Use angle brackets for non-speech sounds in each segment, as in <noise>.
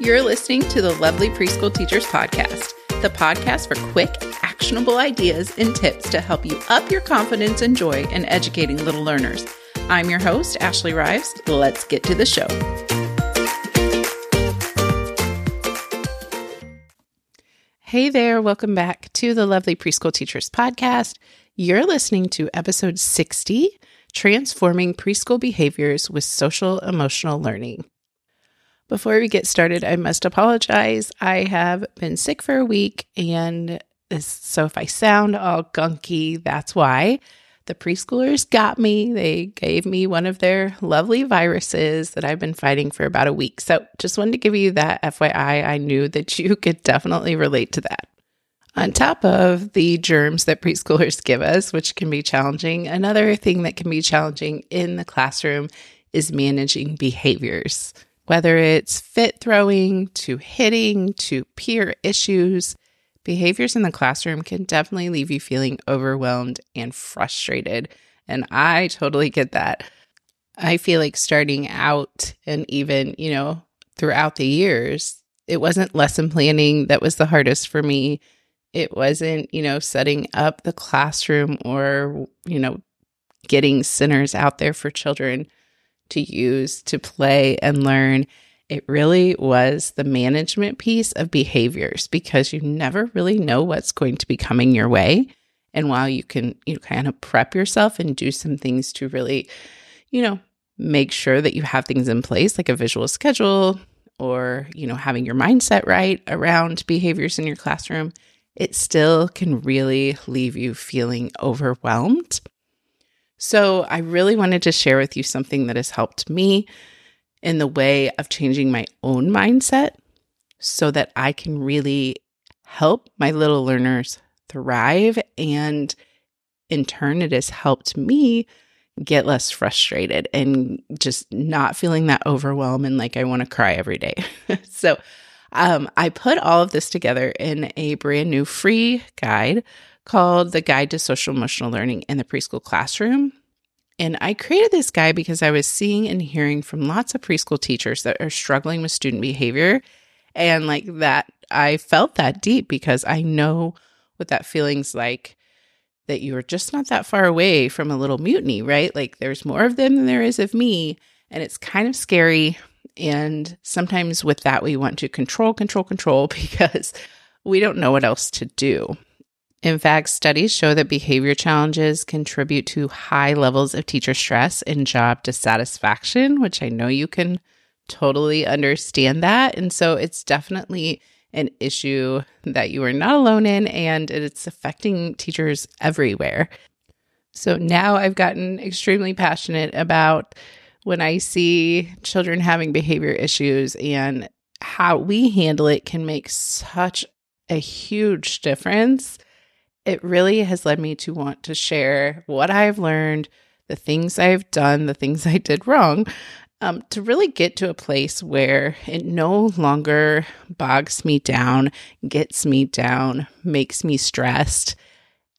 You're listening to the Lovely Preschool Teachers Podcast, the podcast for quick, actionable ideas and tips to help you up your confidence and joy in educating little learners. I'm your host, Ashley Rives. Let's get to the show. Hey there, welcome back to the Lovely Preschool Teachers Podcast. You're listening to episode 60 Transforming Preschool Behaviors with Social Emotional Learning. Before we get started, I must apologize. I have been sick for a week, and so if I sound all gunky, that's why. The preschoolers got me. They gave me one of their lovely viruses that I've been fighting for about a week. So just wanted to give you that FYI. I knew that you <laughs> could definitely relate to that. On top of the germs that preschoolers <laughs> give us, which can be challenging, another thing that can be challenging in the classroom is managing behaviors whether it's fit throwing to hitting to peer issues. Behaviors in the classroom can definitely leave you feeling overwhelmed and frustrated. And I totally get that. I feel like starting out and even, you know, throughout the years, it wasn't lesson planning that was the hardest for me. It wasn't, you know, setting up the classroom or, you know, getting centers out there for children to use to play and learn. It really was the management piece of behaviors because you never really know what's going to be coming your way. And while you can, you know, kind of prep yourself and do some things to really, you know, make sure that you have things in place like a visual schedule or, you know, having your mindset right around behaviors in your classroom, it still can really leave you feeling overwhelmed. So, I really wanted to share with you something that has helped me in the way of changing my own mindset so that I can really help my little learners thrive. And in turn, it has helped me get less frustrated and just not feeling that overwhelm and like I want to cry every day. <laughs> so, um, I put all of this together in a brand new free guide called The Guide to Social Emotional Learning in the Preschool Classroom. And I created this guide because I was seeing and hearing from lots of preschool teachers that are struggling with student behavior. And like that, I felt that deep because I know what that feeling's like that you're just not that far away from a little mutiny, right? Like there's more of them than there is of me. And it's kind of scary. And sometimes with that, we want to control, control, control <laughs> because we don't know what else to do. In fact, studies show that behavior challenges contribute to high levels of teacher stress and job dissatisfaction, which I know you can totally understand that. And so it's definitely an issue that you are not alone in, and it's affecting teachers everywhere. So now I've gotten extremely passionate about when I see children having behavior issues and how we handle it can make such a huge difference it really has led me to want to share what I've learned, the things I've done, the things I did wrong, um, to really get to a place where it no longer bogs me down, gets me down, makes me stressed.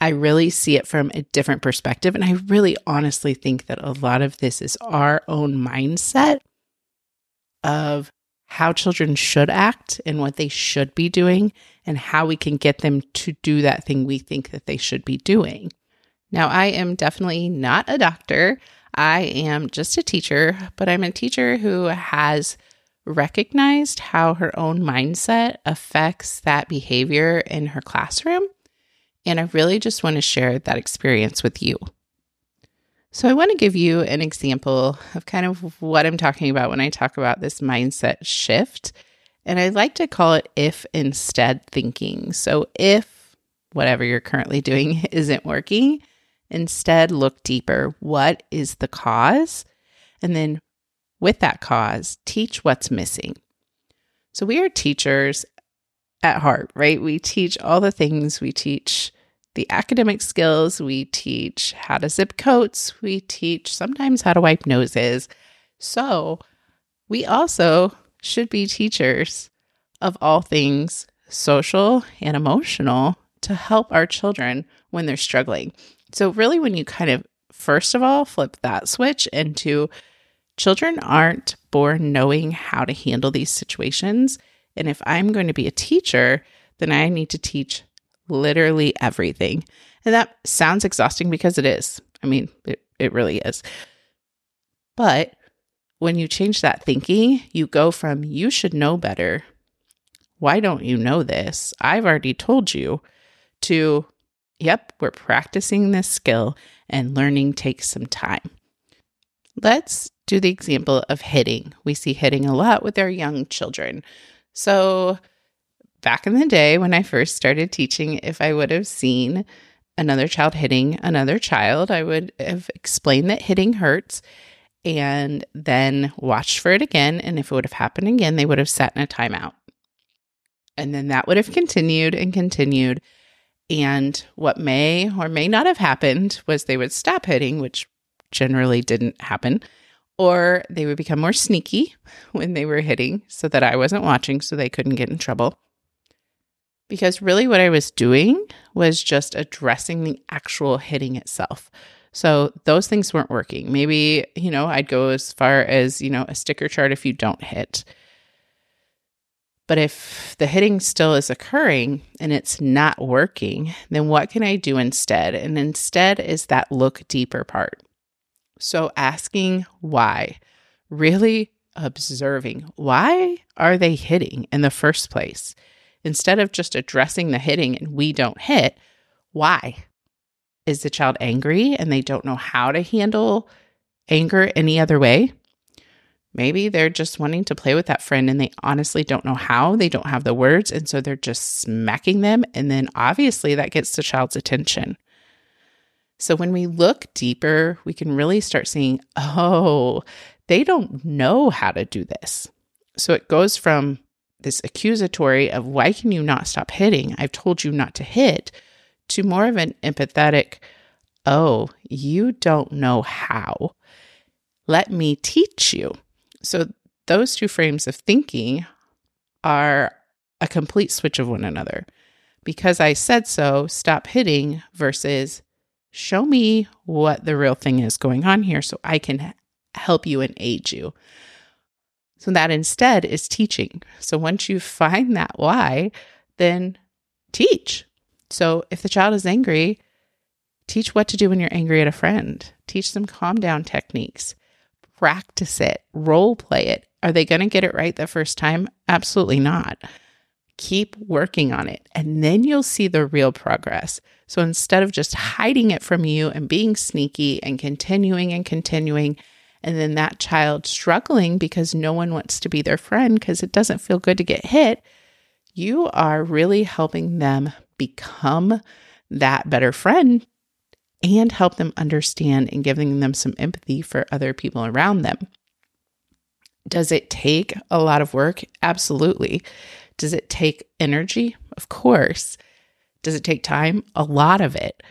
I really see it from a different perspective. And I really honestly think that a lot of this is our own mindset of how children should act and what they should be doing and how we can get them to do that thing we think that they should be doing. Now, I am definitely not a doctor. I am just a teacher, but I'm a teacher who has recognized how her own mindset affects that behavior in her classroom. And I really just want to share that experience with you. So, I want to give you an example of kind of what I'm talking about when I talk about this mindset shift. And I like to call it if instead thinking. So, if whatever you're currently doing <laughs> isn't working, instead look deeper. What is the cause? And then, with that cause, teach what's missing. So we are teachers at heart, right? We teach all the things. We teach the academic skills, we teach how to zip coats, we teach sometimes how to wipe noses. So we also should be teachers of all things social and emotional to help our children when they're struggling. So, really, when you kind of first of all flip that switch into children aren't born knowing how to handle these situations. And if I'm going to be a teacher, then I need to teach literally everything. And that sounds exhausting because it is. I mean, it, it really is. But when you change that thinking, you go from you should know better. Why don't you know this? I've already told you to, yep, we're practicing this skill and learning takes some time. Let's do the example of hitting. We see hitting a lot with our young children. So, back in the day when I first started teaching, if I would have seen another child hitting another child, I would have explained that hitting hurts and then watched for it again. And if it would have happened again, they would have sat in a timeout. And then that would have continued and continued. And what may or may not have happened was they would stop hitting, which generally didn't happen, or they would become more sneaky <laughs> when they were hitting so that I wasn't watching so they couldn't get in trouble because really what I was doing was just addressing the actual hitting itself. So those things weren't working. Maybe, you know, I'd go as far as, you know, a sticker chart if you don't hit. But if the hitting still is occurring and it's not working, then what can I do instead? And instead is that look deeper part. So asking why, really observing why are they hitting in the first place? Instead of just addressing the hitting and we don't hit, why? Is the child angry and they don't know how to handle anger any other way? Maybe they're just wanting to play with that friend and they honestly don't know how. They don't have the words. And so they're just smacking them. And then obviously that gets the child's attention. So when we look deeper, we can really start seeing, oh, they don't know how to do this. So it goes from this accusatory of why can you not stop hitting? I've told you not to hit, to more of an empathetic, oh, you don't know how. Let me teach you. So those two frames of thinking are a complete switch of one another. Because I said so, stop hitting versus show me what the real thing is going on here so I can help you and aid you. So that instead is teaching. So once you find that why, then teach. So if the child is angry, teach what to do when you're angry at a friend. Teach them calm down techniques. Practice it, role play it. Are they going to get it right the first time? Absolutely not. Keep working on it, and then you'll see the real progress. So instead of just hiding it from you and being sneaky and continuing and continuing, and then that child struggling because no one wants to be their friend because it doesn't feel good to get hit, you are really helping them become that better friend and help them understand and giving them some empathy for other people around them. Does it take a lot of work? Absolutely. Does it take energy? Of course. Does it take time? A lot of it.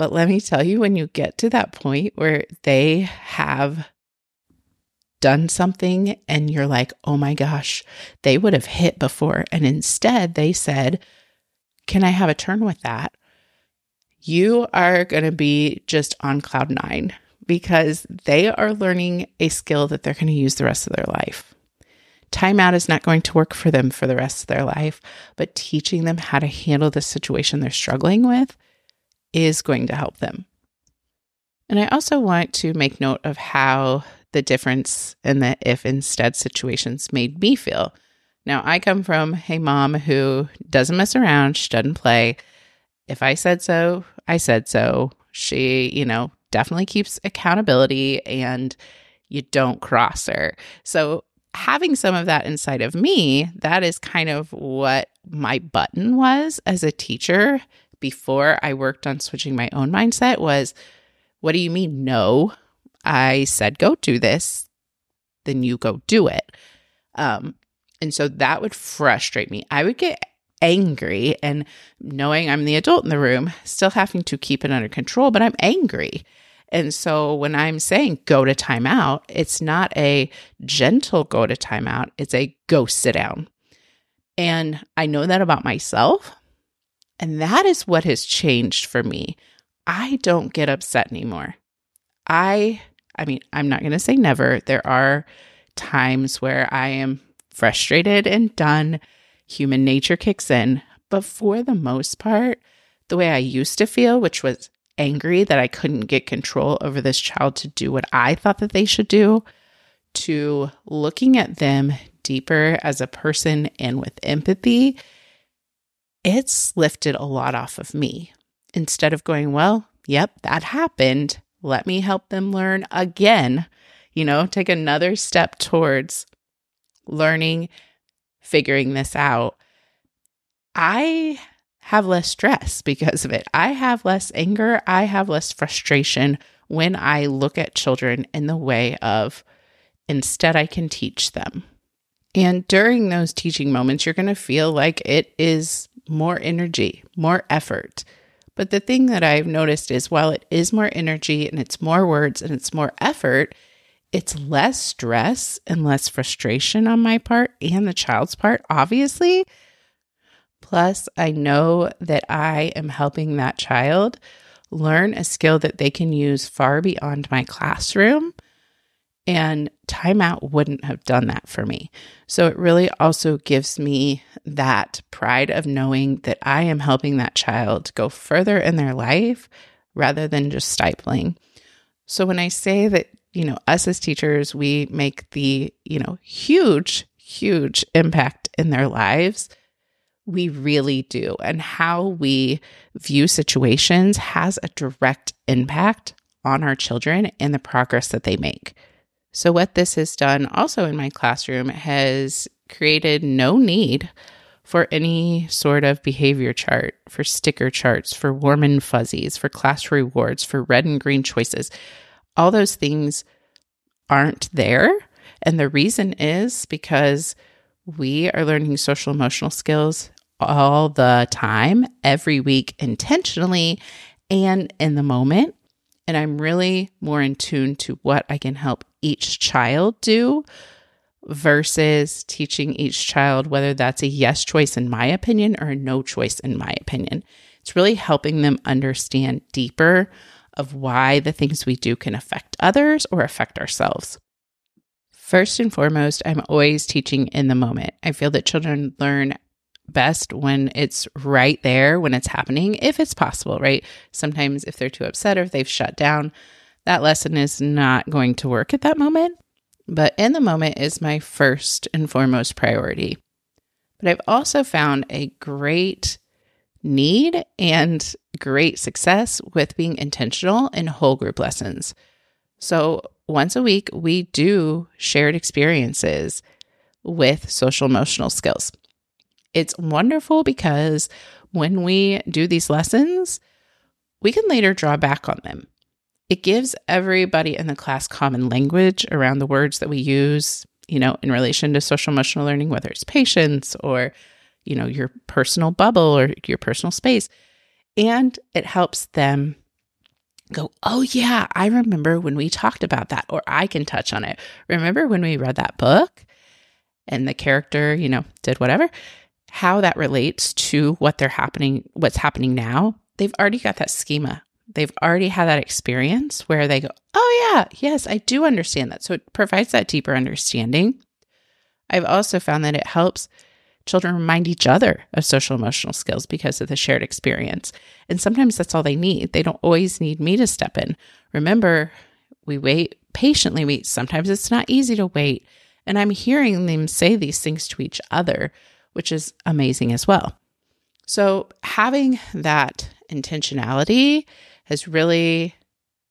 But let me tell you, when you get to that point where they have done something and you're like, oh my gosh, they would have hit before. And instead they said, can I have a turn with that? You are going to be just on cloud nine because they are learning a skill that they're going to use the rest of their life. Timeout is not going to work for them for the rest of their life, but teaching them how to handle the situation they're struggling with is going to help them. And I also want to make note of how the difference in the if instead situations made me feel. Now, I come from a mom who doesn't mess around, she doesn't play. If I said so, I said so. She, you know, definitely keeps accountability and you don't cross her. So, having some of that inside of me, that is kind of what my button was as a teacher before I worked on switching my own mindset was what do you mean, no? I said, go do this, then you go do it. Um, And so that would frustrate me. I would get angry and knowing I'm the adult in the room, still having to keep it under control, but I'm angry. And so when I'm saying go to timeout, it's not a gentle go to timeout, it's a go sit down. And I know that about myself. And that is what has changed for me. I don't get upset anymore. I I mean, I'm not going to say never. There are times where I am frustrated and done. Human nature kicks in. But for the most part, the way I used to feel, which was angry that I couldn't get control over this child to do what I thought that they should do, to looking at them deeper as a person and with empathy, it's lifted a lot off of me. Instead of going, well, yep, that happened. Let me help them learn again. You know, take another step towards learning, figuring this out. I have less stress because of it. I have less anger. I have less frustration when I look at children in the way of instead, I can teach them. And during those teaching moments, you're going to feel like it is more energy, more effort. But the thing that I've noticed is while it is more energy and it's more words and it's more effort, it's less stress and less frustration on my part and the child's part, obviously. Plus, I know that I am helping that child learn a skill that they can use far beyond my classroom. And timeout wouldn't have done that for me. So it really also gives me that pride of knowing that I am helping that child go further in their life rather than just stifling. So when I say that, you know, us as teachers, we make the, you know, huge, huge impact in their lives, we really do. And how we view situations has a direct impact on our children and the progress that they make. So, what this has done also in my classroom has created no need for any sort of behavior chart, for sticker charts, for warm and fuzzies, for class rewards, for red and green choices. All those things aren't there. And the reason is because we are learning social emotional skills all the time, every week, intentionally and in the moment. And I'm really more in tune to what I can help each child do versus teaching each child whether that's a yes choice, in my opinion, or a no choice, in my opinion. It's really helping them understand deeper of why the things we do can affect others or affect ourselves. First and foremost, I'm always teaching in the moment. I feel that children learn best when it's right there, when it's happening, if it's possible, right? Sometimes if they're too upset or if they've shut down, that lesson is not going to work at that moment. But in the moment is my first and foremost priority. But I've also found a great need and great success with being intentional in whole group lessons. So once a week, we do shared experiences with social emotional skills. It's wonderful because when we do these lessons, we can later draw back on them. It gives everybody in the class common language around the words that we use, you know, in relation to social emotional learning, whether it's patience or, you know, your personal bubble or your personal space. And it helps them go, oh, yeah, I remember when we talked about that, or I can touch on it. Remember when we read that book and the character, you know, did whatever? how that relates to what they're happening, what's happening now, they've already got that schema. They've already had that experience where they go, Oh, yeah, yes, I do understand that. So it provides that deeper understanding. I've also found that it helps children remind each other of social emotional skills because of the shared experience. And sometimes that's all they need. They don't always need me to step in. Remember, we wait patiently, wait. Sometimes it's not easy to wait. And I'm hearing them say these things to each other which is amazing as well. So, having that intentionality has really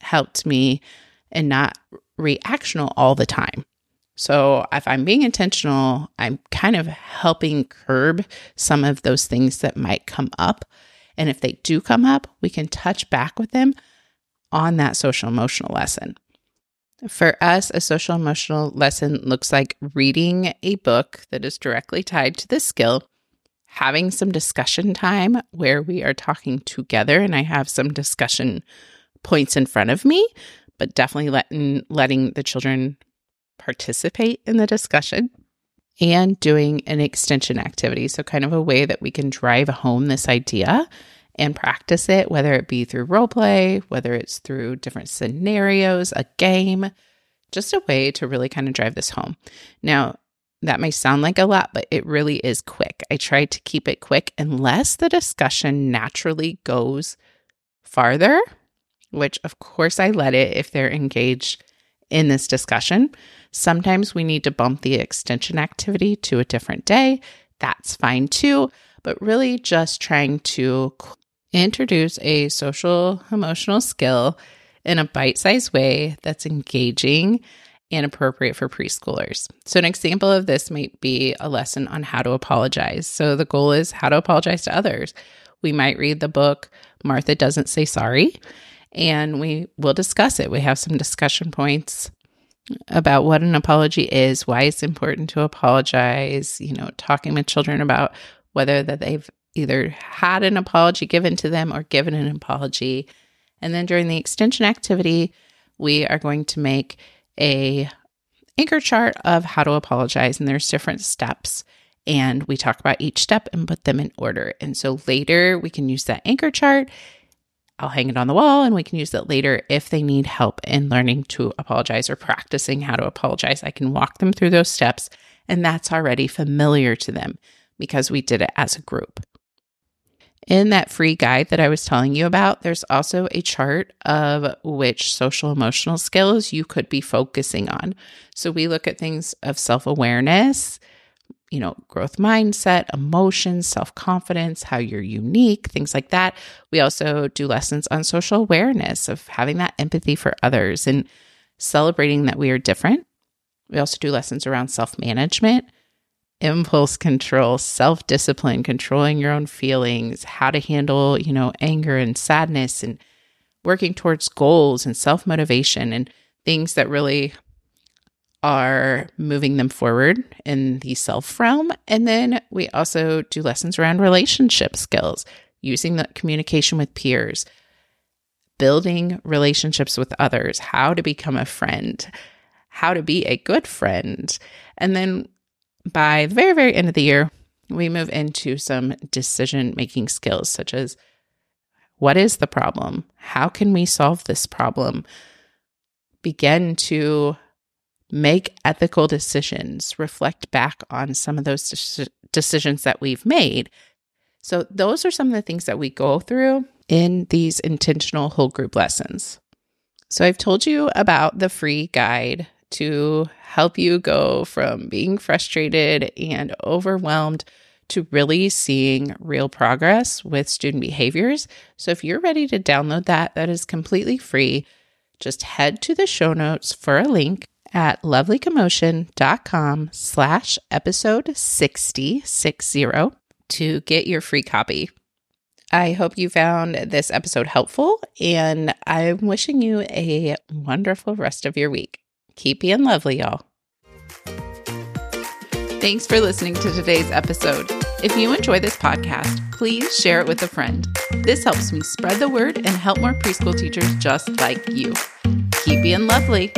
helped me and not reactional all the time. So, if I'm being intentional, I'm kind of helping curb some of those things that might come up. And if they do come up, we can touch back with them on that social emotional lesson. For us, a social emotional lesson looks like reading a book that is directly tied to the skill, having some discussion time where we are talking together and I have some discussion points in front of me, but definitely letting letting the children participate in the discussion and doing an extension activity. So kind of a way that we can drive home this idea and practice it, whether it be through role play, whether it's through different scenarios, a game, just a way to really kind of drive this home. Now, that may sound like a lot, but it really is quick. I try to keep it quick unless the discussion naturally goes farther, which of course I let it if they're engaged in this discussion. Sometimes we need to bump the extension activity to a different day. That's fine too, but really just trying to introduce a social emotional skill in a bite sized way that's engaging and appropriate for preschoolers. So, an example of this might be a lesson on how to apologize. So, the goal is how to apologize to others. We might read the book, Martha Doesn't Say Sorry, and we will discuss it. We have some discussion points about what an apology is, why it's important to apologize, you know, talking with children about whether that they've either had an apology given to them or given an apology. And then during the extension activity, we are going to make a anchor chart of how to apologize and there's different steps and we talk about each step and put them in order. And so later we can use that anchor chart. I'll hang it on the wall and we can use it later if they need help in learning to apologize or practicing how to apologize. I can walk them through those steps and that's already familiar to them because we did it as a group. In that free guide that I was telling you about, there's also a chart of which social emotional skills you could be focusing on. So we look at things of self awareness, you know, growth mindset, emotions, self confidence, how you're unique, things like that. We also do lessons on social awareness of having that empathy for others and celebrating that we are different. We also do lessons around self management impulse control, self discipline, controlling your own feelings, how to handle, you know, anger and sadness, and working towards goals and self motivation and things that really are moving them forward in the self realm. And then we also do lessons around relationship skills, using the communication with peers, building relationships with others, how to become a friend, how to be a good friend. And then by the very, very end of the year, we move into some decision making skills, such as what is the problem? How can we solve this problem? Begin to make ethical decisions, reflect back on some of those de- decisions that we've made. So, those are some of the things that we go through in these intentional whole group lessons. So, I've told you about the free guide to help you go from being frustrated and overwhelmed to really seeing real progress with student behaviors. So if you're ready to download that, that is completely free. Just head to the show notes for a link at lovelycommotion.com slash episode 60, to get your free copy. I hope you found this episode helpful, and I'm wishing you a wonderful rest of your week. Keep being lovely, y'all. Thanks for listening to today's episode. If you enjoy this podcast, please share it with a friend. This helps me spread the word and help more preschool teachers just like you. Keep being lovely.